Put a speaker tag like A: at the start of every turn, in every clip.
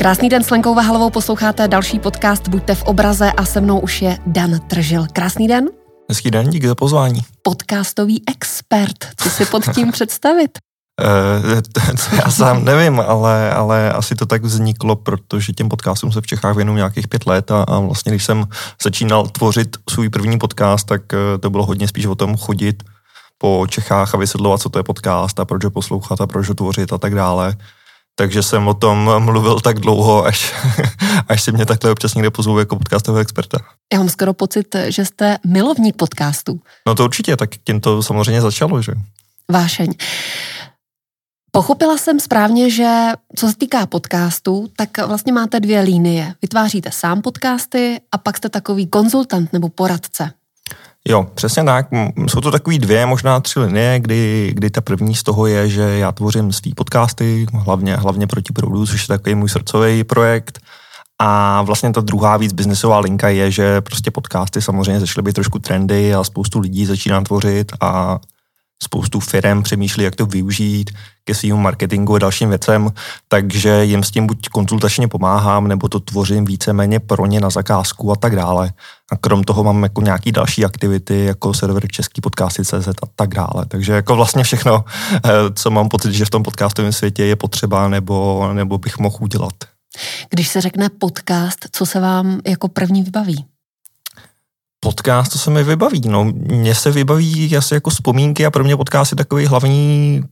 A: Krásný den s Lenkou Vahalovou, posloucháte další podcast Buďte v obraze a se mnou už je Dan Tržil. Krásný den.
B: Hezký den, díky za pozvání.
A: Podcastový expert, co si pod tím představit?
B: Uh, já sám nevím, ale, ale asi to tak vzniklo, protože těm podcastům se v Čechách věnuju nějakých pět let a, a vlastně když jsem začínal tvořit svůj první podcast, tak uh, to bylo hodně spíš o tom chodit po Čechách a vysvětlovat, co to je podcast a proč ho poslouchat a proč ho tvořit a tak dále takže jsem o tom mluvil tak dlouho, až, až si mě takhle občas někde pozvou jako podcastového experta.
A: Já mám skoro pocit, že jste milovník podcastů.
B: No to určitě, tak tím to samozřejmě začalo, že?
A: Vášeň. Pochopila jsem správně, že co se týká podcastů, tak vlastně máte dvě línie. Vytváříte sám podcasty a pak jste takový konzultant nebo poradce.
B: Jo, přesně tak. Jsou to takový dvě, možná tři linie, kdy, kdy ta první z toho je, že já tvořím svý podcasty, hlavně, hlavně proti proudu, což je takový můj srdcový projekt. A vlastně ta druhá víc biznesová linka je, že prostě podcasty samozřejmě začaly být trošku trendy a spoustu lidí začíná tvořit a spoustu firm přemýšlí, jak to využít ke svým marketingu a dalším věcem, takže jim s tím buď konzultačně pomáhám, nebo to tvořím víceméně pro ně na zakázku a tak dále. A krom toho mám jako nějaký další aktivity, jako server Český podcasty CZ a tak dále. Takže jako vlastně všechno, eh, co mám pocit, že v tom podcastovém světě je potřeba, nebo, nebo bych mohl udělat.
A: Když se řekne podcast, co se vám jako první vybaví?
B: Podcast, to se mi vybaví. No, mně se vybaví asi jako vzpomínky a pro mě podcast je takový hlavní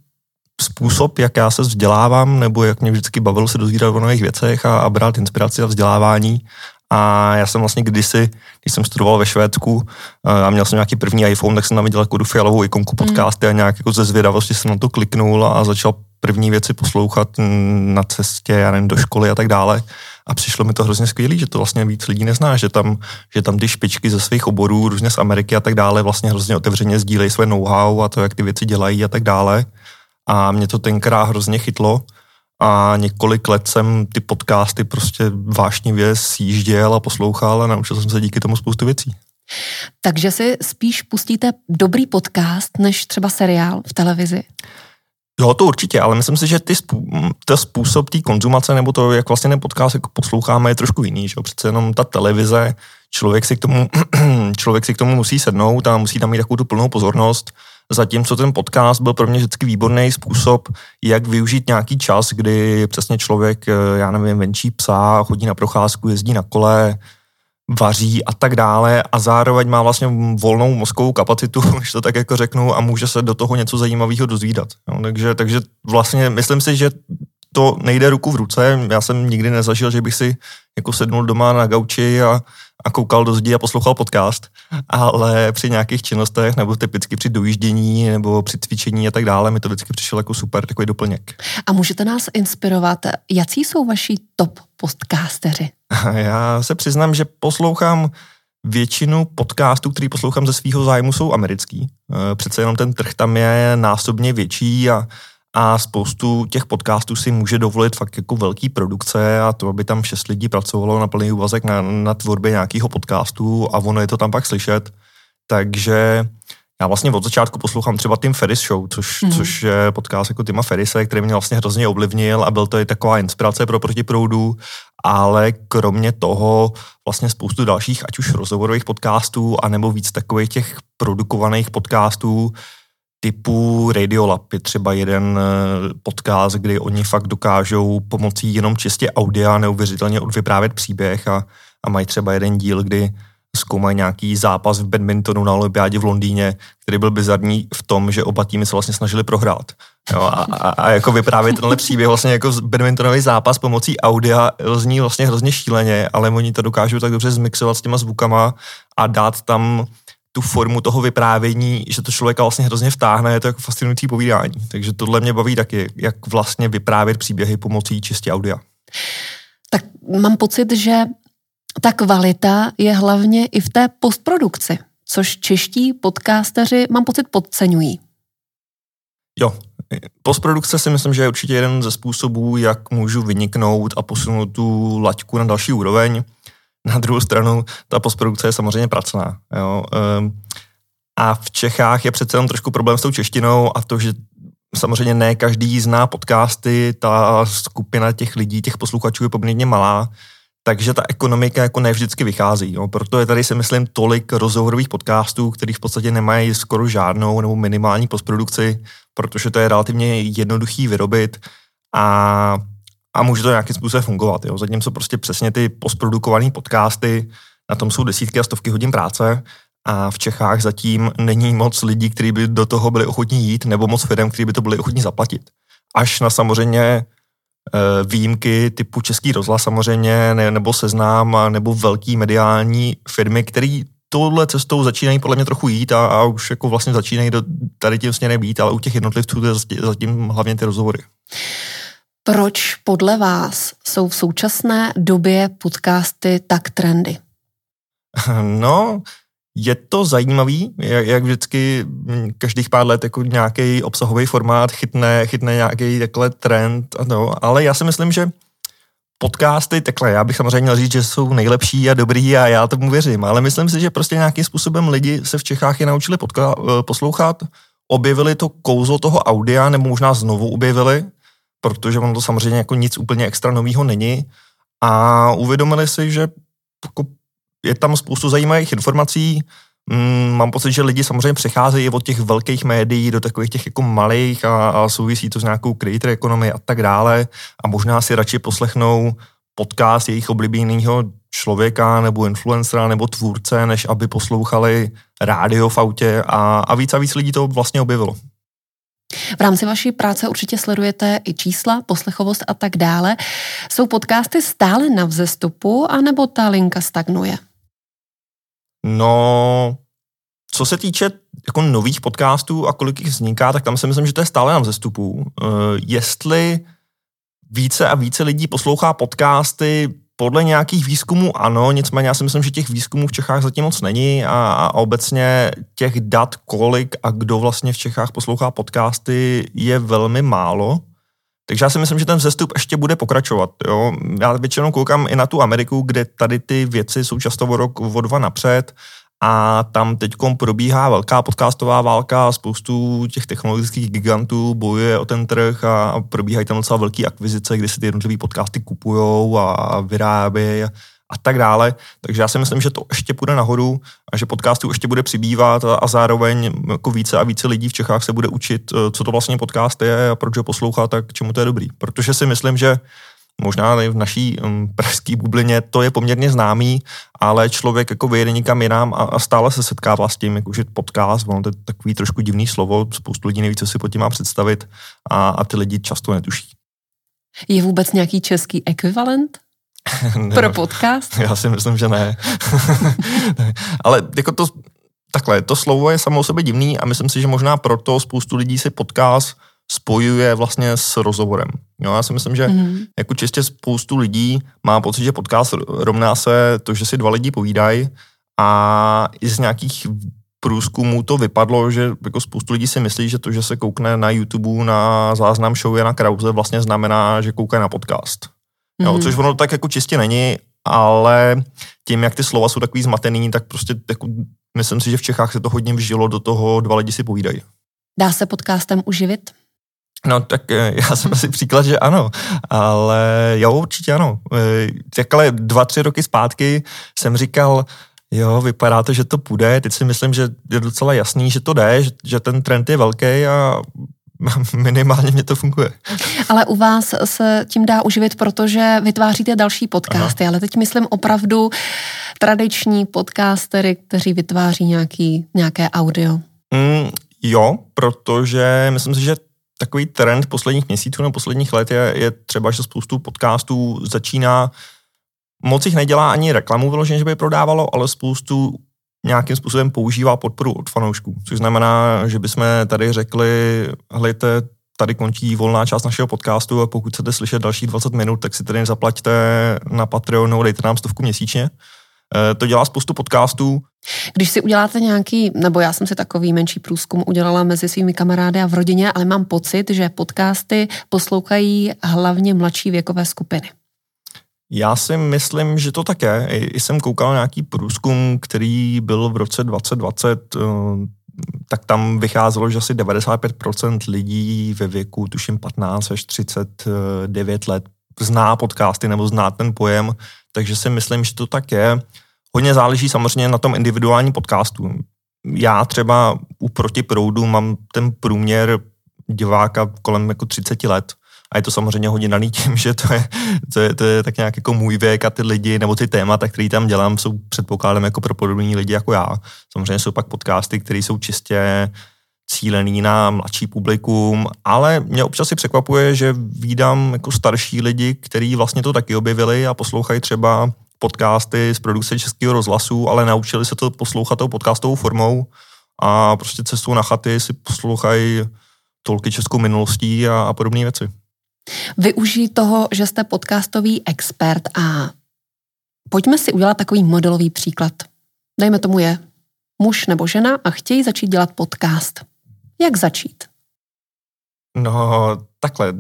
B: způsob, jak já se vzdělávám, nebo jak mě vždycky bavilo se dozvídat o nových věcech a, a brát inspiraci a vzdělávání. A já jsem vlastně kdysi, když jsem studoval ve Švédsku eh, a měl jsem nějaký první iPhone, tak jsem tam viděl jako fialovou ikonku hmm. podcasty mm. a nějak jako ze zvědavosti jsem na to kliknul a začal první věci poslouchat na cestě, já nevím, do školy a tak dále. A přišlo mi to hrozně skvělé, že to vlastně víc lidí nezná, že tam, že tam ty špičky ze svých oborů, různě z Ameriky a tak dále, vlastně hrozně otevřeně sdílejí své know-how a to, jak ty věci dělají a tak dále. A mě to tenkrát hrozně chytlo a několik let jsem ty podcasty prostě vášnivě sjížděl a poslouchal a naučil jsem se díky tomu spoustu věcí.
A: Takže si spíš pustíte dobrý podcast, než třeba seriál v televizi?
B: Jo, to určitě, ale myslím si, že ty to způsob té konzumace nebo to, jak vlastně ten podcast jako posloucháme, je trošku jiný. Že? Přece jenom ta televize, člověk si, k tomu, člověk si k tomu musí sednout a musí tam mít takovou tu plnou pozornost. Zatímco ten podcast byl pro mě vždycky výborný způsob, jak využít nějaký čas, kdy přesně člověk, eh, já nevím, venčí psa, chodí na procházku, jezdí na kole, vaří a tak dále a zároveň má vlastně volnou mozkovou kapacitu, když to tak jako řeknu, a může se do toho něco zajímavého dozvídat. Jo, takže, takže vlastně myslím si, že to nejde ruku v ruce. Já jsem nikdy nezažil, že bych si jako sednul doma na gauči a, a koukal do zdi a poslouchal podcast, ale při nějakých činnostech nebo typicky při dojíždění nebo při cvičení a tak dále mi to vždycky přišlo jako super takový doplněk.
A: A můžete nás inspirovat, jaký jsou vaši top podcasteři?
B: Já se přiznám, že poslouchám většinu podcastů, který poslouchám ze svého zájmu, jsou americký. Eh, přece jenom ten trh tam je násobně větší a a spoustu těch podcastů si může dovolit fakt jako velký produkce a to, aby tam šest lidí pracovalo na plný úvazek na, na tvorbě nějakého podcastu a ono je to tam pak slyšet. Takže já vlastně od začátku poslouchám třeba Tim Ferris Show, což, mm. což je podcast jako Tima Ferrise, který mě vlastně hrozně ovlivnil a byl to i taková inspirace pro protiproudu, ale kromě toho vlastně spoustu dalších, ať už rozhovorových podcastů, anebo víc takových těch produkovaných podcastů, typu Radiolab je třeba jeden eh, podcast, kdy oni fakt dokážou pomocí jenom čistě audia neuvěřitelně odvyprávět příběh a, a mají třeba jeden díl, kdy zkoumají nějaký zápas v badmintonu na olympiádě v Londýně, který byl bizarní v tom, že oba týmy se vlastně snažili prohrát. Jo, a, a, a, jako vyprávět tenhle příběh vlastně jako badmintonový zápas pomocí audia zní vlastně hrozně šíleně, ale oni to dokážou tak dobře zmixovat s těma zvukama a dát tam tu formu toho vyprávění, že to člověka vlastně hrozně vtáhne, je to jako fascinující povídání. Takže tohle mě baví taky, jak vlastně vyprávět příběhy pomocí čistě audia.
A: Tak mám pocit, že ta kvalita je hlavně i v té postprodukci, což čeští podcasteři, mám pocit, podceňují.
B: Jo, postprodukce si myslím, že je určitě jeden ze způsobů, jak můžu vyniknout a posunout tu laťku na další úroveň. Na druhou stranu, ta postprodukce je samozřejmě pracná. Jo. Ehm, a v Čechách je přece jenom trošku problém s tou češtinou a to, že samozřejmě ne každý zná podcasty, ta skupina těch lidí, těch posluchačů je poměrně malá, takže ta ekonomika jako ne vždycky vychází. Jo. Proto je tady si myslím tolik rozhovorových podcastů, kterých v podstatě nemají skoro žádnou nebo minimální postprodukci, protože to je relativně jednoduchý vyrobit a, a může to nějakým způsobem fungovat. Jo. Zatímco prostě přesně ty postprodukované podcasty, na tom jsou desítky a stovky hodin práce a v Čechách zatím není moc lidí, kteří by do toho byli ochotní jít, nebo moc firm, kteří by to byli ochotní zaplatit. Až na samozřejmě eh, výjimky typu Český rozhlas samozřejmě, nebo Seznám, nebo velký mediální firmy, které touhle cestou začínají podle mě trochu jít a, a už jako vlastně začínají do, tady tím směrem být, ale u těch jednotlivců to je zatím hlavně ty rozhovory.
A: Proč podle vás jsou v současné době podcasty tak trendy?
B: No, je to zajímavý, jak, jak vždycky každých pár let jako nějaký obsahový formát chytne, chytne nějaký takhle trend, no, ale já si myslím, že podcasty, takhle, já bych samozřejmě měl říct, že jsou nejlepší a dobrý a já tomu věřím, ale myslím si, že prostě nějakým způsobem lidi se v Čechách je naučili podka- eh, poslouchat, objevili to kouzlo toho audia, nebo možná znovu objevili, protože ono to samozřejmě jako nic úplně extra nového není. A uvědomili si, že jako je tam spoustu zajímavých informací, Mm, mám pocit, že lidi samozřejmě přecházejí od těch velkých médií do takových těch jako malých a, a souvisí to s nějakou creator ekonomii a tak dále. A možná si radši poslechnou podcast jejich oblíbeného člověka nebo influencera nebo tvůrce, než aby poslouchali rádio v autě a, a víc a víc lidí to vlastně objevilo.
A: V rámci vaší práce určitě sledujete i čísla, poslechovost a tak dále. Jsou podcasty stále na vzestupu, anebo ta linka stagnuje?
B: No, co se týče jako nových podcastů a kolik jich vzniká, tak tam si myslím, že to je stále na vzestupu. Uh, jestli více a více lidí poslouchá podcasty, podle nějakých výzkumů ano, nicméně já si myslím, že těch výzkumů v Čechách zatím moc není a, a obecně těch dat, kolik a kdo vlastně v Čechách poslouchá podcasty, je velmi málo. Takže já si myslím, že ten vzestup ještě bude pokračovat. Jo. Já většinou koukám i na tu Ameriku, kde tady ty věci jsou často o rok, o dva napřed a tam teď probíhá velká podcastová válka, spoustu těch technologických gigantů bojuje o ten trh a probíhají tam docela velké akvizice, kdy si ty jednotlivé podcasty kupují a vyrábějí a tak dále. Takže já si myslím, že to ještě půjde nahoru a že podcastů ještě bude přibývat a, zároveň jako více a více lidí v Čechách se bude učit, eh, co to vlastně podcast je a proč ho poslouchat a čemu to je dobrý. Protože si myslím, že možná v naší um, pražské bublině to je poměrně známý, ale člověk jako vyjede někam jinam a, a stále se setkává s tím, jakože podcast, ono to je takový trošku divný slovo, spoustu lidí neví, co si pod tím má představit a, a ty lidi často netuší.
A: Je vůbec nějaký český ekvivalent? Pro podcast?
B: Já si myslím, že ne. Ale jako to, takhle, to slovo je samo o sobě divný a myslím si, že možná proto spoustu lidí si podcast spojuje vlastně s rozhovorem. Jo, já si myslím, že mm. jako čistě spoustu lidí má pocit, že podcast rovná se to, že si dva lidi povídají a i z nějakých průzkumů to vypadlo, že jako spoustu lidí si myslí, že to, že se koukne na YouTube na záznam show Jana Krause vlastně znamená, že kouká na podcast. Jo, mm. Což ono tak jako čistě není, ale tím, jak ty slova jsou takový zmatený, tak prostě jako, myslím si, že v Čechách se to hodně vžilo do toho, dva lidi si povídají.
A: Dá se podcastem uživit?
B: No tak eh, já jsem asi příklad, že ano, ale jo, určitě ano. Eh, takhle dva, tři roky zpátky jsem říkal, jo, vypadá to, že to půjde, teď si myslím, že je docela jasný, že to jde, že, že ten trend je velký a minimálně mě to funguje.
A: Ale u vás se tím dá uživit, protože vytváříte další podcasty, Aha. ale teď myslím opravdu tradiční podcastery, kteří vytváří nějaký, nějaké audio.
B: Mm, jo, protože myslím si, že takový trend posledních měsíců nebo posledních let je, je třeba, že spoustu podcastů začíná moc jich nedělá ani reklamu vyloženě, že by prodávalo, ale spoustu nějakým způsobem používá podporu od fanoušků, což znamená, že bychom tady řekli, hledajte, tady končí volná část našeho podcastu a pokud chcete slyšet dalších 20 minut, tak si tady zaplaťte na Patreonu, dejte nám stovku měsíčně. Eh, to dělá spoustu podcastů.
A: Když si uděláte nějaký, nebo já jsem si takový menší průzkum udělala mezi svými kamarády a v rodině, ale mám pocit, že podcasty poslouchají hlavně mladší věkové skupiny.
B: Já si myslím, že to také. I jsem koukal nějaký průzkum, který byl v roce 2020, eh, tak tam vycházelo, že asi 95% lidí ve věku, tuším 15 až 39 let, zná podcasty nebo zná ten pojem, takže si myslím, že to tak je. Hodně záleží samozřejmě na tom individuálním podcastu. Já třeba u Protiproudu mám ten průměr diváka kolem jako 30 let, a je to samozřejmě hodně daný tím, že to je, to je, to je tak nějak jako můj věk a ty lidi, nebo ty témata, které tam dělám, jsou předpokládám jako pro podobní lidi jako já. Samozřejmě jsou pak podcasty, které jsou čistě cílený na mladší publikum, ale mě občas si překvapuje, že vídám jako starší lidi, kteří vlastně to taky objevili a poslouchají třeba podcasty z produkce Českého rozhlasu, ale naučili se to poslouchat tou podcastovou formou a prostě cestou na chaty si poslouchají tolky českou minulostí a, a podobné věci.
A: Využij toho, že jste podcastový expert a pojďme si udělat takový modelový příklad. Dejme tomu je muž nebo žena a chtějí začít dělat podcast. Jak začít?
B: No, takhle.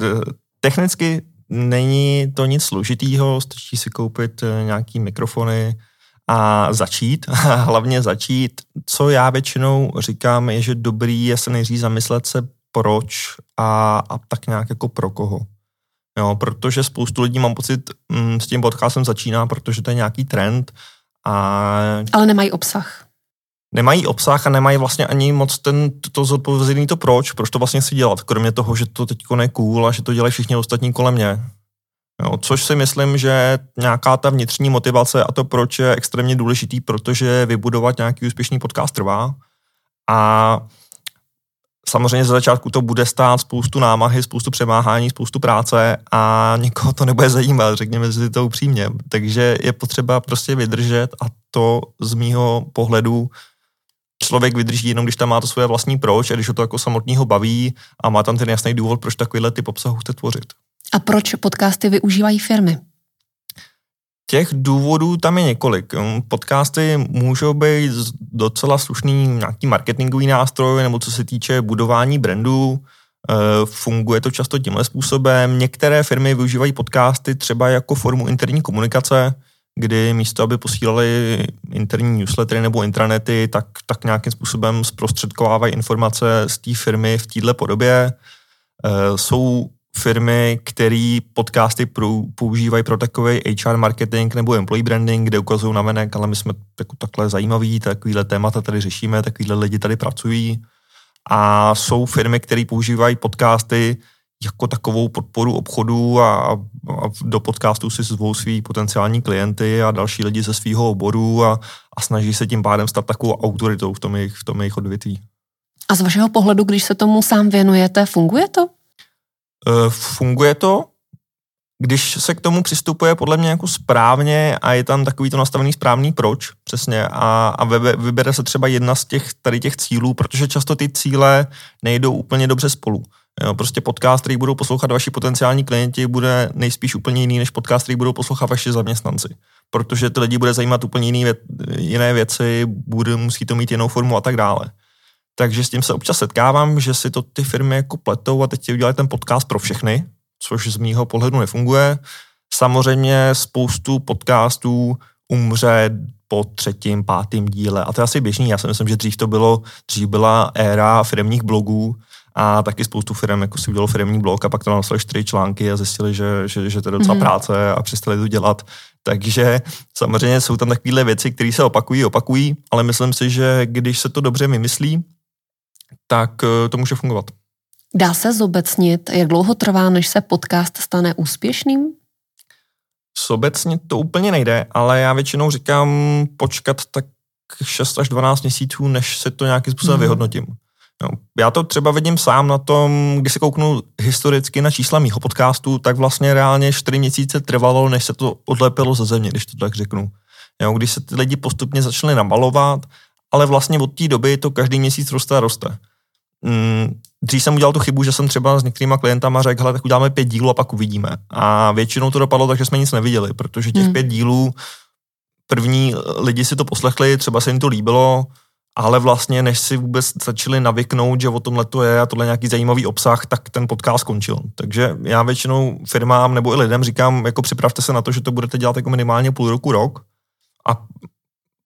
B: Technicky není to nic složitýho, stačí si koupit eh, nějaký mikrofony a začít, hlavně začít. Co já většinou říkám, je, že dobrý je se nejdřív zamyslet se proč a, a tak nějak jako pro koho. Jo, protože spoustu lidí, mám pocit, mm, s tím podcastem začíná, protože to je nějaký trend. A...
A: Ale nemají obsah.
B: Nemají obsah a nemají vlastně ani moc ten, to zodpovězený to proč, proč to vlastně si dělat, kromě toho, že to teď je cool a že to dělají všichni ostatní kolem mě. Jo, což si myslím, že nějaká ta vnitřní motivace a to proč je extrémně důležitý, protože vybudovat nějaký úspěšný podcast trvá. A Samozřejmě ze začátku to bude stát spoustu námahy, spoustu přemáhání, spoustu práce a nikoho to nebude zajímat, řekněme si to upřímně. Takže je potřeba prostě vydržet a to z mýho pohledu člověk vydrží jenom, když tam má to svoje vlastní proč a když ho to jako samotného baví a má tam ten jasný důvod, proč takovýhle typ obsahu chce tvořit.
A: A proč podcasty využívají firmy?
B: Těch důvodů tam je několik. Hm, podcasty můžou být docela slušný nějaký marketingový nástroj, nebo co se týče budování brandů. Eh, funguje to často tímhle způsobem. Některé firmy využívají podcasty třeba jako formu interní komunikace, kdy místo, aby posílali interní newslettery nebo intranety, tak, tak nějakým způsobem zprostředkovávají informace z té firmy v této podobě. Eh, jsou firmy, které podcasty pro, používají pro takový HR marketing nebo employee branding, kde ukazují na venek, ale my jsme jako takhle zajímaví, takovýhle témata tady řešíme, takovýhle lidi tady pracují. A jsou firmy, které používají podcasty jako takovou podporu obchodu a, a do podcastu si zvou svý potenciální klienty a další lidi ze svého oboru a, a snaží se tím pádem stát takovou autoritou v tom jejich, v tom jejich odvětví.
A: A z vašeho pohledu, když se tomu sám věnujete, funguje to?
B: Eh, funguje to, když se k tomu přistupuje podle mě jako správně a je tam takový to nastavený správný proč, přesně, a, a vybere se třeba jedna z těch tady těch cílů, protože často ty cíle nejdou úplně dobře spolu. Jo, prostě podcast, který budou poslouchat vaši potenciální klienti, bude nejspíš úplně jiný než podcast, který budou poslouchat vaši zaměstnanci. Protože ty lidi bude zajímat úplně jiný věc, jiné věci, bude, musí to mít jinou formu a tak dále. Takže s tím se občas setkávám, že si to ty firmy jako pletou a teď ti udělají ten podcast pro všechny, což z mýho pohledu nefunguje. Samozřejmě spoustu podcastů umře po třetím, pátým díle. A to je asi běžný. Já si myslím, že dřív to bylo, dřív byla éra firmních blogů a taky spoustu firm jako si udělalo firmní blog a pak to napsali čtyři články a zjistili, že, že, že to je docela mm-hmm. práce a přestali to dělat. Takže samozřejmě jsou tam takovéhle věci, které se opakují, opakují, ale myslím si, že když se to dobře vymyslí, tak eh, to může fungovat.
A: Dá se zobecnit, jak dlouho trvá, než se podcast stane úspěšným?
B: Zobecnit to úplně nejde, ale já většinou říkám počkat tak 6 až 12 měsíců, než se to nějakým způsobem mm. vyhodnotím. No, já to třeba vidím sám na tom, když se kouknu historicky na čísla mýho podcastu, tak vlastně reálně 4 měsíce trvalo, než se to odlepilo ze země, když to tak řeknu. Jo, když se ty lidi postupně začaly namalovat, ale vlastně od té doby to každý měsíc roste a roste. Mm, dřív jsem udělal tu chybu, že jsem třeba s některýma klientama řekl, hele, tak uděláme pět dílů a pak uvidíme. A většinou to dopadlo tak, že jsme nic neviděli, protože těch hmm. pět dílů, první lidi si to poslechli, třeba se jim to líbilo, ale vlastně než si vůbec začali navyknout, že o tomhle to je a tohle nějaký zajímavý obsah, tak ten podcast skončil. Takže já většinou firmám nebo i lidem říkám, jako připravte se na to, že to budete dělat jako minimálně půl roku, rok a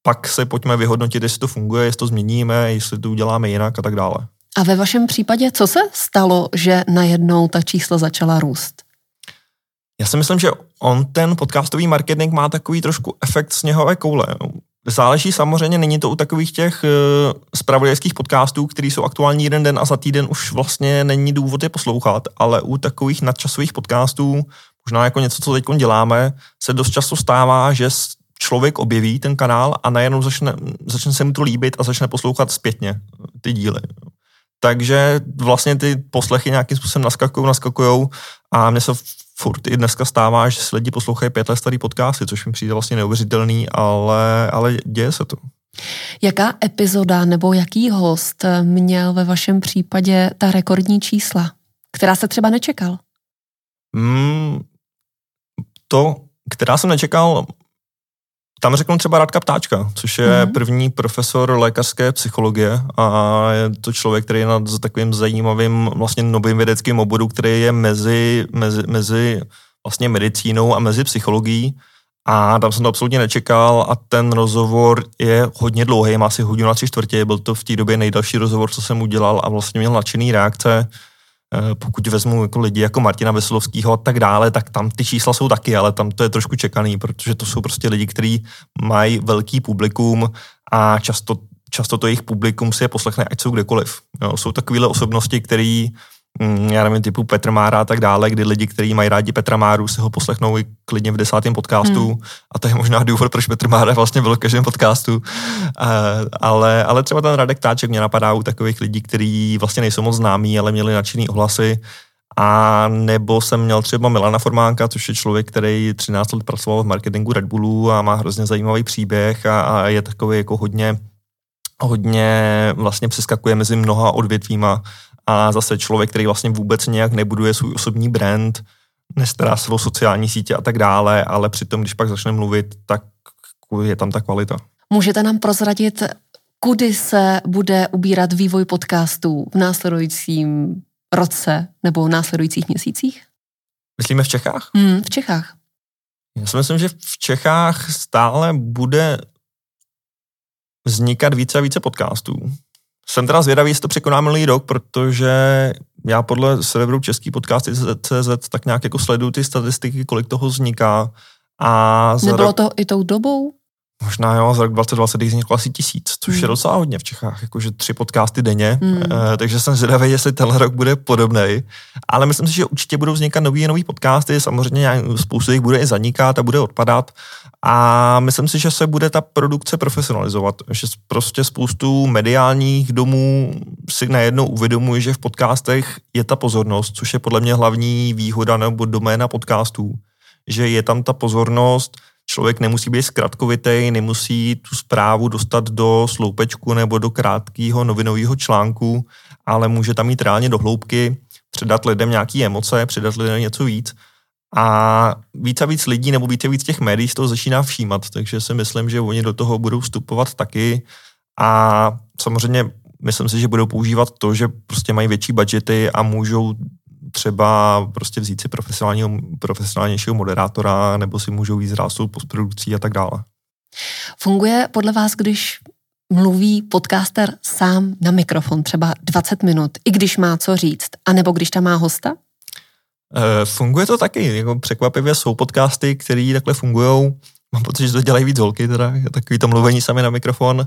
B: pak se pojďme vyhodnotit, jestli to funguje, jestli to změníme, jestli to uděláme jinak a tak dále.
A: A ve vašem případě, co se stalo, že najednou ta čísla začala růst?
B: Já si myslím, že on ten podcastový marketing má takový trošku efekt sněhové koule. Záleží samozřejmě, není to u takových těch uh, spravodajských podcastů, který jsou aktuální jeden den a za týden už vlastně není důvod je poslouchat, ale u takových nadčasových podcastů, možná jako něco, co teď děláme, se dost často stává, že člověk objeví ten kanál a najednou začne, začne se mu to líbit a začne poslouchat zpětně ty díly. Takže vlastně ty poslechy nějakým způsobem naskakují, naskakují a mně se furt i dneska stává, že si lidi poslouchají pět let starý podcasty, což mi přijde vlastně neuvěřitelný, ale, ale děje se to.
A: Jaká epizoda nebo jaký host měl ve vašem případě ta rekordní čísla, která se třeba nečekal?
B: Hmm, to, která jsem nečekal, tam řeknu třeba Radka Ptáčka, což je mm. první profesor lékařské psychologie a je to člověk, který je nad takovým zajímavým vlastně novým vědeckým oboru, který je mezi, mezi, mezi vlastně medicínou a mezi psychologií. A tam jsem to absolutně nečekal a ten rozhovor je hodně dlouhý, má asi hodinu na tři čtvrtě, byl to v té době nejdelší rozhovor, co jsem udělal a vlastně měl nadšený reakce. Eh, pokud vezmu jako lidi jako Martina Veselovského a tak dále, tak tam ty čísla jsou taky, ale tam to je trošku čekaný, protože to jsou prostě lidi, kteří mají velký publikum a často, často to jejich publikum si je poslechne, ať jsou kdekoliv. Jo, jsou takovéhle osobnosti, které já nevím, typu Petr Mára a tak dále, kdy lidi, kteří mají rádi Petra Máru, si ho poslechnou i klidně v desátém podcastu hmm. a to je možná důvod, proč Petr Mára vlastně byl v každém podcastu. Uh, ale, ale třeba ten Radek Táček mě napadá u takových lidí, kteří vlastně nejsou moc známí, ale měli nadšený ohlasy. A nebo jsem měl třeba Milana Formánka, což je člověk, který 13 let pracoval v marketingu Red Bullu a má hrozně zajímavý příběh a, a je takový jako hodně hodně vlastně přeskakuje mezi mnoha odvětvíma a zase člověk, který vlastně vůbec nějak nebuduje svůj osobní brand, nestará se o sociální sítě a tak dále, ale přitom, když pak začne mluvit, tak je tam ta kvalita.
A: Můžete nám prozradit, kudy se bude ubírat vývoj podcastů v následujícím roce nebo v následujících měsících?
B: Myslíme v Čechách?
A: Hmm, v Čechách.
B: Já si myslím, že v Čechách stále bude vznikat více a více podcastů. Jsem teda zvědavý, jestli to překoná minulý rok, protože já podle serveru Český podcasty CZ tak nějak jako sleduju ty statistiky, kolik toho vzniká. A
A: Nebylo rok... to i tou dobou?
B: Možná jo, za rok 2020 vzniklo asi tisíc, což hmm. je docela hodně v Čechách, jakože tři podcasty denně, hmm. e, takže jsem zvědavý, jestli tenhle rok bude podobný. Ale myslím si, že určitě budou vznikat nový nový podcasty, samozřejmě spoustu jich bude i zanikat a bude odpadat. A myslím si, že se bude ta produkce profesionalizovat, že prostě spoustu mediálních domů si najednou uvědomuje, že v podcastech je ta pozornost, což je podle mě hlavní výhoda nebo doména podcastů, že je tam ta pozornost, člověk nemusí být zkratkovitý, nemusí tu zprávu dostat do sloupečku nebo do krátkého novinového článku, ale může tam mít reálně do hloubky, předat lidem nějaké emoce, předat lidem něco víc. A víc a víc lidí nebo více a víc těch médií z toho začíná všímat, takže si myslím, že oni do toho budou vstupovat taky a samozřejmě myslím si, že budou používat to, že prostě mají větší budgety a můžou třeba prostě vzít si profesionálního, profesionálnějšího moderátora nebo si můžou jít zrástou postprodukcí a tak dále.
A: Funguje podle vás, když mluví podcaster sám na mikrofon třeba 20 minut, i když má co říct, anebo když tam má hosta?
B: E, funguje to taky. Jako překvapivě jsou podcasty, které takhle fungují. Mám pocit, že to dělají víc holky, teda takový to mluvení sami na mikrofon.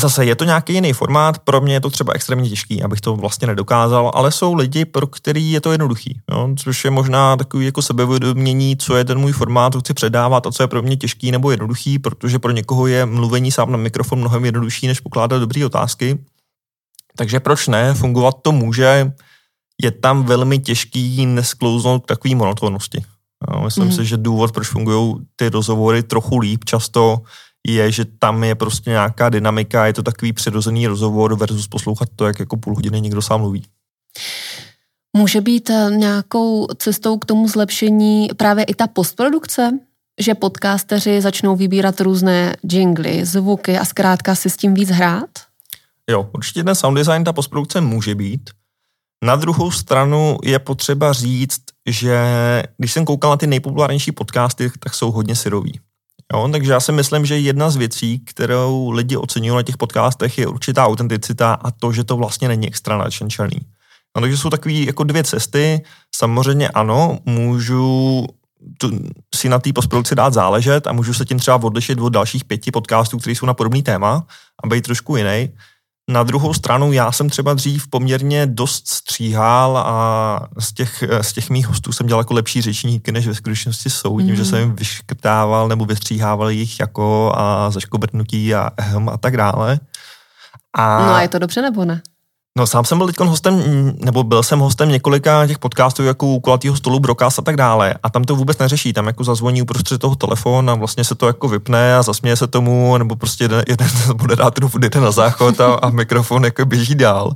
B: Zase je to nějaký jiný formát, pro mě je to třeba extrémně těžký, abych to vlastně nedokázal, ale jsou lidi, pro který je to jednoduchý, jo? což je možná takový jako sebevědomění, co je ten můj formát, co chci předávat a co je pro mě těžký nebo jednoduchý, protože pro někoho je mluvení sám na mikrofon mnohem jednodušší, než pokládat dobré otázky. Takže proč ne, fungovat to může, je tam velmi těžký nesklouznout k takové monotónnosti. myslím mm. si, že důvod, proč fungují ty rozhovory trochu líp často, je, že tam je prostě nějaká dynamika, je to takový přirozený rozhovor versus poslouchat to, jak jako půl hodiny někdo sám mluví.
A: Může být eh, nějakou cestou k tomu zlepšení právě i ta postprodukce? Že podcasteři začnou vybírat různé jingly, zvuky a zkrátka si s tím víc hrát?
B: Jo, určitě ten sound design, ta postprodukce může být. Na druhou stranu je potřeba říct, že když jsem koukal na ty nejpopulárnější podcasty, tak jsou hodně syrový Jo, takže já si myslím, že jedna z věcí, kterou lidi oceňují na těch podcastech, je určitá autenticita a to, že to vlastně není extra načenčaný. No, takže jsou takové jako dvě cesty. Samozřejmě ano, můžu tu, si na té postprodukci dát záležet a můžu se tím třeba odlišit od dalších pěti podcastů, které jsou na podobný téma a být trošku jiný. Na druhou stranu já jsem třeba dřív poměrně dost stříhal a z těch, z těch mých hostů jsem dělal jako lepší řečníky, než ve skutečnosti jsou, tím, mm. že jsem jim vyškrtával nebo vystříhával jich jako a zaškobrtnutí a ehm a tak dále.
A: A... No a je to dobře nebo ne?
B: No sám jsem byl teď hostem, nebo byl jsem hostem několika těch podcastů, jako u kulatýho stolu, Brokas a tak dále. A tam to vůbec neřeší, tam jako zazvoní uprostřed toho telefon a vlastně se to jako vypne a zasměje se tomu, nebo prostě jeden, jeden moderátorů jde na záchod a, a mikrofon jako běží dál.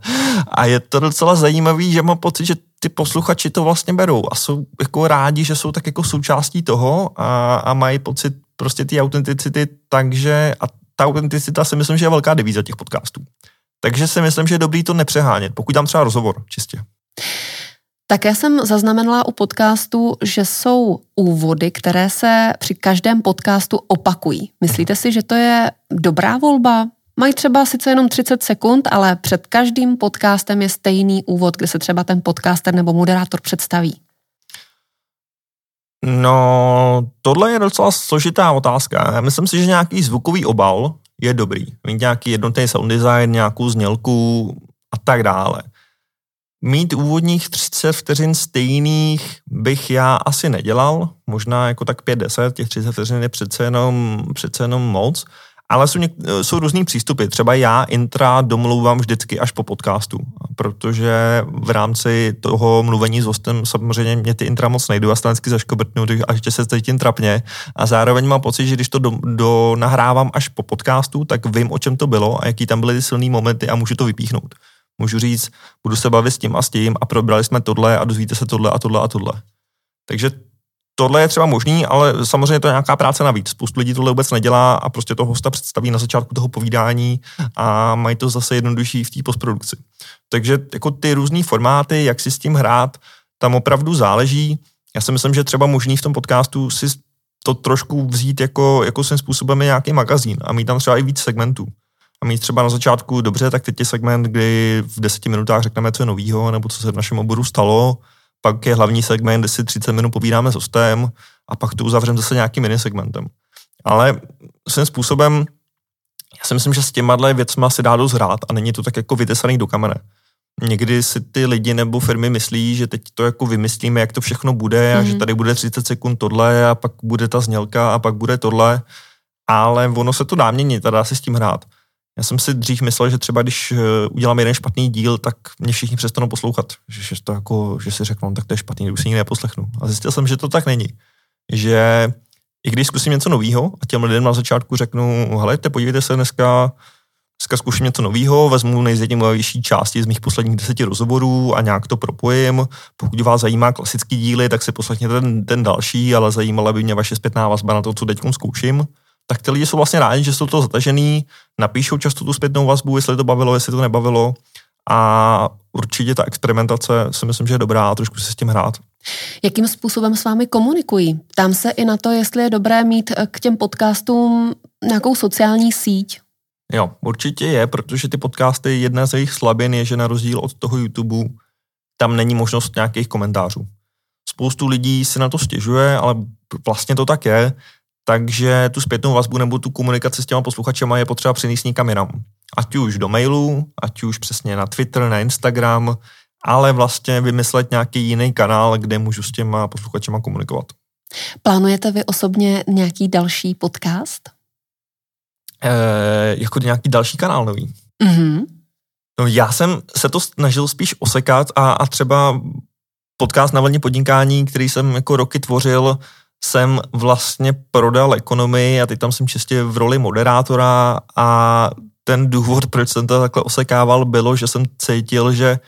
B: A je to docela zajímavý, že mám pocit, že ty posluchači to vlastně berou a jsou jako rádi, že jsou tak jako součástí toho a, a mají pocit prostě ty autenticity, takže a ta autenticita si myslím, že je velká devíza těch podcastů. Takže si myslím, že je dobrý to nepřehánět, pokud dám třeba rozhovor čistě.
A: Také jsem zaznamenala u podcastu, že jsou úvody, které se při každém podcastu opakují. Myslíte si, že to je dobrá volba? Mají třeba sice jenom 30 sekund, ale před každým podcastem je stejný úvod, kde se třeba ten podcaster nebo moderátor představí.
B: No, tohle je docela složitá otázka. Já myslím si, že nějaký zvukový obal je dobrý. Mít nějaký jednotný sound design, nějakou znělku a tak dále. Mít úvodních 30 vteřin stejných bych já asi nedělal, možná jako tak 5-10, těch 30 vteřin je přece jenom, přece jenom moc, ale jsou, něk- jsou různý přístupy. Třeba já intra domlouvám vždycky až po podcastu, protože v rámci toho mluvení s hostem samozřejmě mě ty intra moc nejdu a vždycky zaškobrtnu, a ještě se cítím trapně. A zároveň mám pocit, že když to do, do nahrávám až po podcastu, tak vím, o čem to bylo a jaký tam byly ty silné momenty a můžu to vypíchnout. Můžu říct, budu se bavit s tím a s tím a probrali jsme tohle a dozvíte se tohle a tohle a tohle. Takže tohle je třeba možný, ale samozřejmě to je nějaká práce navíc. Spoustu lidí tohle vůbec nedělá a prostě toho hosta představí na začátku toho povídání a mají to zase jednodušší v té postprodukci. Takže jako ty různé formáty, jak si s tím hrát, tam opravdu záleží. Já si myslím, že třeba možný v tom podcastu si to trošku vzít jako, jako svým způsobem nějaký magazín a mít tam třeba i víc segmentů. A mít třeba na začátku, dobře, tak teď je segment, kdy v deseti minutách řekneme, co je novýho, nebo co se v našem oboru stalo, pak je hlavní segment, kde si 30 minut povídáme s hostem a pak to uzavřeme zase nějakým minisegmentem. Ale svým způsobem, já si myslím, že s těma věcma se dá dost hrát a není to tak jako vytesaný do kamene. Někdy si ty lidi nebo firmy myslí, že teď to jako vymyslíme, jak to všechno bude a mm-hmm. že mhm. tady bude 30 sekund tohle a pak bude ta znělka a pak bude tohle, ale ono se to dá měnit a dá se s tím hrát. Já jsem si dřív myslel, že třeba když eh, udělám jeden špatný díl, tak mě všichni přestanou poslouchat. Že, že, to jako, že si řeknou, tak to je špatný, už si nikdy neposlechnu. A zjistil jsem, že to tak není. Že i když zkusím něco nového a těm lidem na začátku řeknu, hele, podívejte se dneska, dneska zkusím něco nového, vezmu nejzajímavější části z mých posledních deseti rozhovorů a nějak to propojím. Pokud vás zajímá klasický díly, tak si poslechněte ten, ten další, ale zajímala by mě vaše zpětná vazba na to, co teď zkouším tak ty lidi jsou vlastně rádi, že jsou to zatažený, napíšou často tu zpětnou vazbu, jestli to bavilo, jestli to nebavilo a určitě ta experimentace si myslím, že je dobrá a trošku se s tím hrát.
A: Jakým způsobem s vámi komunikují? Ptám se i na to, jestli je dobré mít eh, k těm podcastům nějakou sociální síť.
B: Jo, určitě je, protože ty podcasty, jedna z jejich slabin je, že na rozdíl od toho YouTube tam není možnost nějakých komentářů. Spoustu lidí si na to stěžuje, ale vlastně to tak je takže tu zpětnou vazbu nebo tu komunikaci s těma posluchačema je potřeba přinést někam jinam. Ať už do mailu, ať už přesně na Twitter, na Instagram, ale vlastně vymyslet nějaký jiný kanál, kde můžu s těma posluchačema komunikovat.
A: Plánujete vy osobně nějaký další podcast?
B: E, jako nějaký další kanál nový. Mm-hmm. No já jsem se to snažil spíš osekat a, a třeba podcast na vlně podnikání, který jsem jako roky tvořil, jsem vlastně prodal ekonomii a teď tam jsem čistě v roli moderátora a ten důvod, proč jsem to takhle osekával, bylo, že jsem cítil, že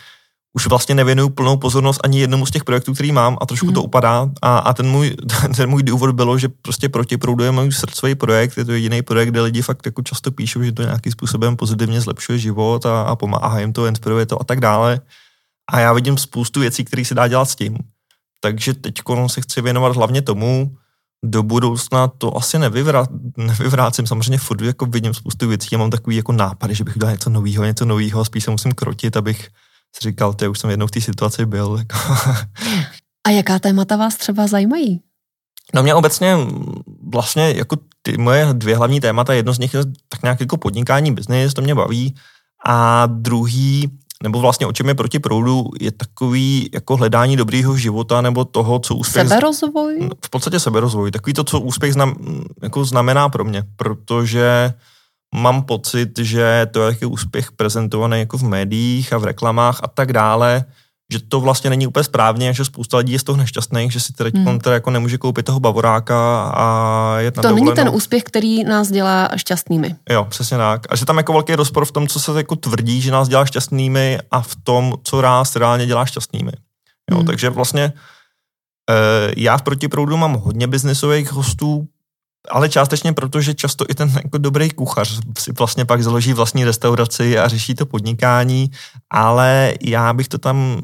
B: už vlastně nevěnuju plnou pozornost ani jednomu z těch projektů, který mám a trošku mm. to upadá. A, a ten, můj, ten můj důvod bylo, že prostě protiprouduje můj srdcový projekt, je to jediný projekt, kde lidi fakt jako často píšou, že to nějakým způsobem pozitivně zlepšuje život a, a pomáhá jim to, inspiruje to a tak dále. A já vidím spoustu věcí, které se dá dělat s tím. Takže teď se chci věnovat hlavně tomu, do budoucna to asi nevyvrá, nevyvrácím. Samozřejmě furt jako vidím spoustu věcí a mám takový jako nápady, že bych udělal něco nového, něco nového a spíš se musím krotit, abych si říkal, že už jsem jednou v té situaci byl. Jako.
A: A jaká témata vás třeba zajímají?
B: No mě obecně vlastně jako ty moje dvě hlavní témata, jedno z nich je tak nějak jako podnikání, biznis, to mě baví, a druhý, nebo vlastně o čem je proti proudu, je takový jako hledání dobrýho života nebo toho, co úspěch...
A: Seberozvoj?
B: No, v podstatě seberozvoj. Takový to, co úspěch znam, jako znamená pro mě, protože mám pocit, že to je úspěch prezentovaný jako v médiích a v reklamách a tak dále, že to vlastně není úplně správně, že spousta lidí je z toho nešťastných, že si teď hmm. teda jako nemůže koupit toho bavoráka a jet na
A: To
B: dovolenou.
A: není ten úspěch, který nás dělá šťastnými.
B: Jo, přesně tak. A že tam jako velký rozpor v tom, co se jako tvrdí, že nás dělá šťastnými a v tom, co nás reálně dělá šťastnými. Jo, hmm. takže vlastně e, já v protiproudu mám hodně biznesových hostů, ale částečně proto, že často i ten jako dobrý kuchař si vlastně pak založí vlastní restauraci a řeší to podnikání, ale já bych to tam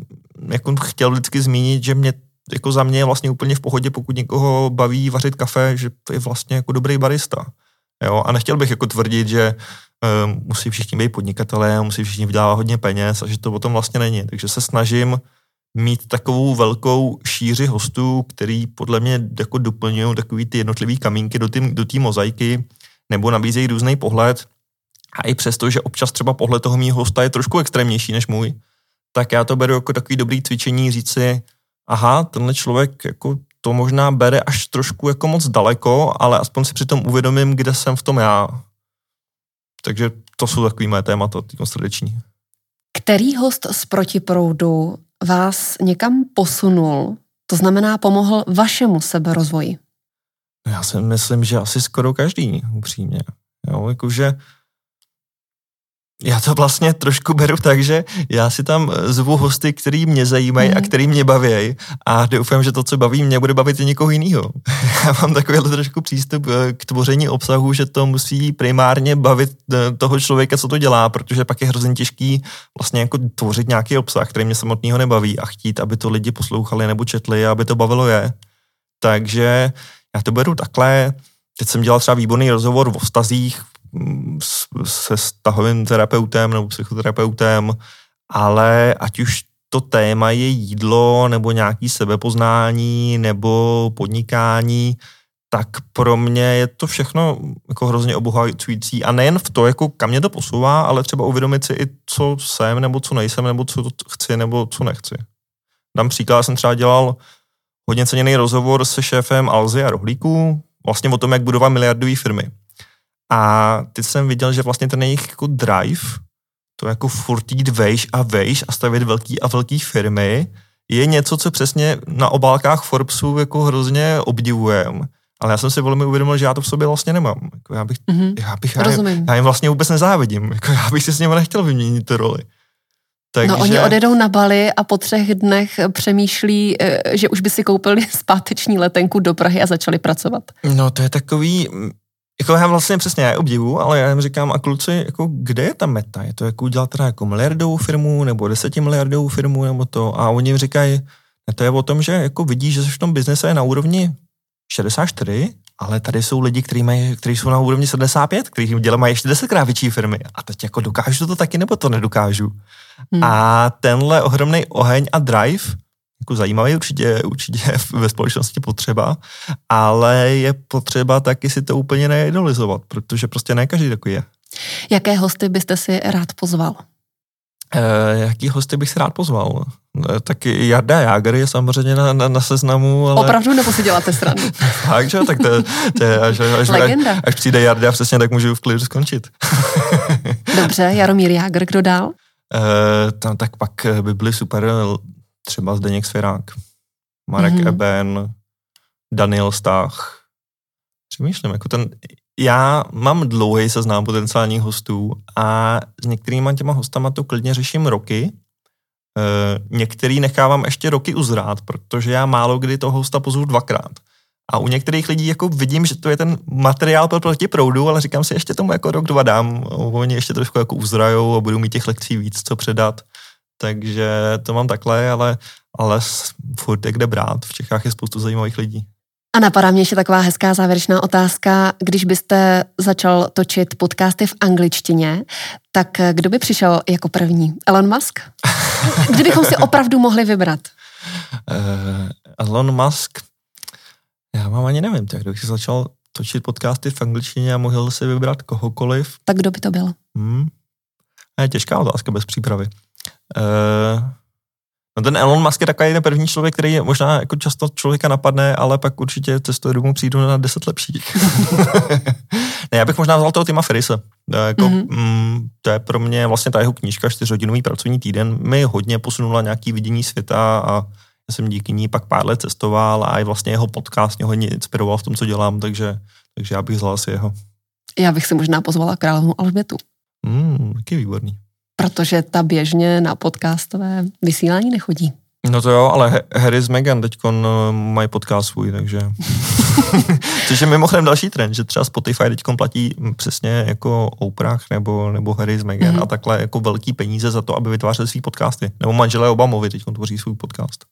B: jako chtěl vždycky zmínit, že mě jako za mě je vlastně úplně v pohodě, pokud někoho baví vařit kafe, že to je vlastně jako dobrý barista. Jo? A nechtěl bych jako tvrdit, že um, musí všichni být podnikatelé, musí všichni vydávat hodně peněz a že to o tom vlastně není. Takže se snažím mít takovou velkou šíři hostů, který podle mě jako doplňují takový ty jednotlivý kamínky do té do mozaiky nebo nabízejí různý pohled. A i přesto, že občas třeba pohled toho mýho hosta je trošku extrémnější než můj, tak já to beru jako takový dobrý cvičení říct si, aha, tenhle člověk jako to možná bere až trošku jako moc daleko, ale aspoň si přitom uvědomím, kde jsem v tom já. Takže to jsou takový mé témata, ty srdeční.
A: Který host z protiproudu vás někam posunul, to znamená pomohl vašemu seberozvoji?
B: Já si myslím, že asi skoro každý, upřímně. Jo, jakože já to vlastně trošku beru tak, že já si tam zvu hosty, který mě zajímají mm. a mhm. který mě baví a doufám, že to, co baví mě, bude bavit i někoho jiného. já mám takový trošku přístup eh, k tvoření obsahu, že to musí primárně bavit eh, toho člověka, co to dělá, protože pak je hrozně těžký vlastně jako tvořit nějaký obsah, který mě samotného nebaví a chtít, aby to lidi poslouchali nebo četli a aby to bavilo je. Takže já to beru takhle. Teď jsem dělal třeba výborný rozhovor o vztazích, se stahovým terapeutem nebo psychoterapeutem, ale ať už to téma je jídlo nebo nějaký sebepoznání nebo podnikání, tak pro mě je to všechno jako hrozně obohacující a nejen v to, jako kam mě to posouvá, ale třeba uvědomit si i, co jsem, nebo co nejsem, nebo co chci, nebo co nechci. Dám příklad, jsem třeba dělal hodně ceněný rozhovor se šéfem Alzy a Rohlíků, vlastně o tom, jak budovat miliardové firmy. A teď jsem viděl, že vlastně ten jejich jako drive, to jako furt jít vejš a vejš a stavět velký a velký firmy, je něco, co přesně na obálkách Forbesu jako hrozně obdivujem. Ale já jsem si velmi uvědomil, že já to v sobě vlastně nemám. Jako já bych, mm-hmm. já, bych já, jim, já jim vlastně vůbec nezávidím. Jako já bych si s nimi nechtěl vyměnit tu roli.
A: Takže... No oni odjedou na Bali a po třech dnech přemýšlí, eh, že už by si koupili zpáteční letenku do Prahy a začali pracovat.
B: No to je takový, jako já vlastně přesně, já je obdivu, ale já jim říkám, a kluci, jako kde je ta meta? Je to jako udělat teda jako miliardovou firmu, nebo desetimiliardovou firmu, nebo to? A oni jim říkají, ne, to je o tom, že jako vidíš, že jsi v tom biznese na úrovni 64, ale tady jsou lidi, kteří, mají, kteří jsou na úrovni 75, kteří dělají ještě desetkrát větší firmy. A teď jako dokážu to taky, nebo to nedokážu? Hmm. A tenhle ohromný oheň a drive jako zajímavý, určitě, určitě ve společnosti potřeba, ale je potřeba taky si to úplně neidolizovat, protože prostě ne každý takový je.
A: Jaké hosty byste si rád pozval?
B: Eh, jaký hosty bych si rád pozval? Eh, taky Jarda Jáger je samozřejmě na, na, na seznamu. Ale...
A: Opravdu nebo si děláte stranu?
B: tak, že? Tak to, to je, až, až, až, až přijde Jarda, přesně tak můžu v klidu skončit.
A: Dobře, Jaromír Jáger, kdo dál?
B: Eh, tam, tak pak by byly super třeba Zdeněk Svěrák, Marek mm-hmm. Eben, Daniel Stach. Přemýšlím, jako ten, já mám dlouhý seznám potenciálních hostů a s některýma těma hostama to klidně řeším roky. E, některý nechávám ještě roky uzrát, protože já málo kdy toho hosta pozvu dvakrát. A u některých lidí jako vidím, že to je ten materiál pro proti proudu, ale říkám si, ještě tomu jako rok, dva dám. Oni ještě trošku jako uzrajou a budou mít těch lekcí víc, co předat. Takže to mám takhle, ale, ale furt je kde brát. V Čechách je spoustu zajímavých lidí.
A: A napadá mě ještě taková hezká závěrečná otázka. Když byste začal točit podcasty v angličtině, tak kdo by přišel jako první? Elon Musk? Kdybychom si opravdu mohli vybrat.
B: Uh, Elon Musk, já mám ani nevím, tak kdybych si začal točit podcasty v angličtině a mohl si vybrat kohokoliv.
A: Tak kdo by to byl? Hmm.
B: Je těžká otázka bez přípravy. Uh, no ten Elon Musk je takový ten první člověk, který možná jako často člověka napadne, ale pak určitě cestuje domů přijdu na deset lepších. ne, já bych možná vzal toho Tima Ferrise. To je, jako, mm-hmm. mm, to je pro mě vlastně ta jeho knížka, čtyřhodinový pracovní týden, mi hodně posunula nějaký vidění světa a já jsem díky ní pak pár let cestoval a i vlastně jeho podcast mě hodně inspiroval v tom, co dělám, takže, takže já bych vzal asi jeho.
A: Já bych si možná pozvala královnu Alžbětu.
B: Mm, taky výborný.
A: Protože ta běžně na podcastové vysílání nechodí.
B: No to jo, ale Harry s Meghan teď uh, mají podcast svůj, takže... Což je mimochodem další trend, že třeba Spotify teď platí přesně jako Oprah nebo, nebo Harry s Meghan mm-hmm. a takhle jako velký peníze za to, aby vytvářeli svý podcasty. Nebo manželé Obamovi teď tvoří svůj podcast.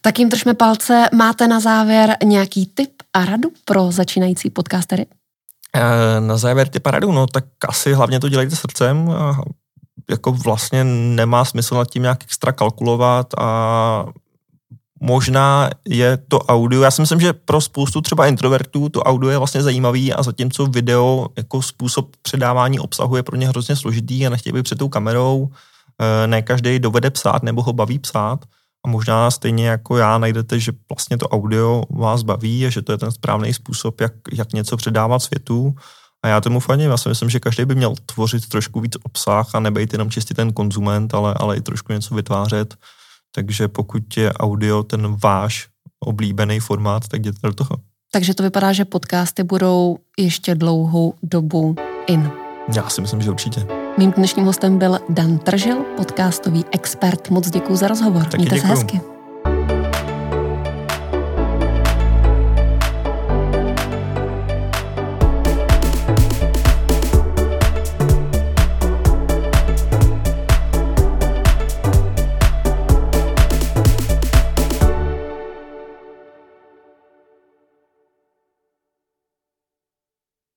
A: Tak jim držme palce. Máte na závěr nějaký tip a radu pro začínající podcastery?
B: Eh, na závěr ty paradu, no tak asi hlavně to dělejte srdcem. Jako vlastně nemá smysl nad tím nějak extra kalkulovat a možná je to audio, já si myslím, že pro spoustu třeba introvertů to audio je vlastně zajímavý a zatímco video jako způsob předávání obsahu je pro ně hrozně složitý a nechtějí být před tou kamerou, eh, ne každý dovede psát nebo ho baví psát, a možná stejně jako já najdete, že vlastně to audio vás baví a že to je ten správný způsob, jak, jak něco předávat světu. A já tomu fandím. Já si myslím, že každý by měl tvořit trošku víc obsah a nebejt jenom čistě ten konzument, ale, ale i trošku něco vytvářet. Takže pokud je audio ten váš oblíbený formát, tak jděte do toho.
A: Takže to vypadá, že podcasty budou ještě dlouhou dobu in.
B: Já si myslím, že určitě.
A: Mým dnešním hostem byl Dan Tržil, podcastový expert. Moc děkuji za rozhovor. Taky Mějte děkuju. se hezky.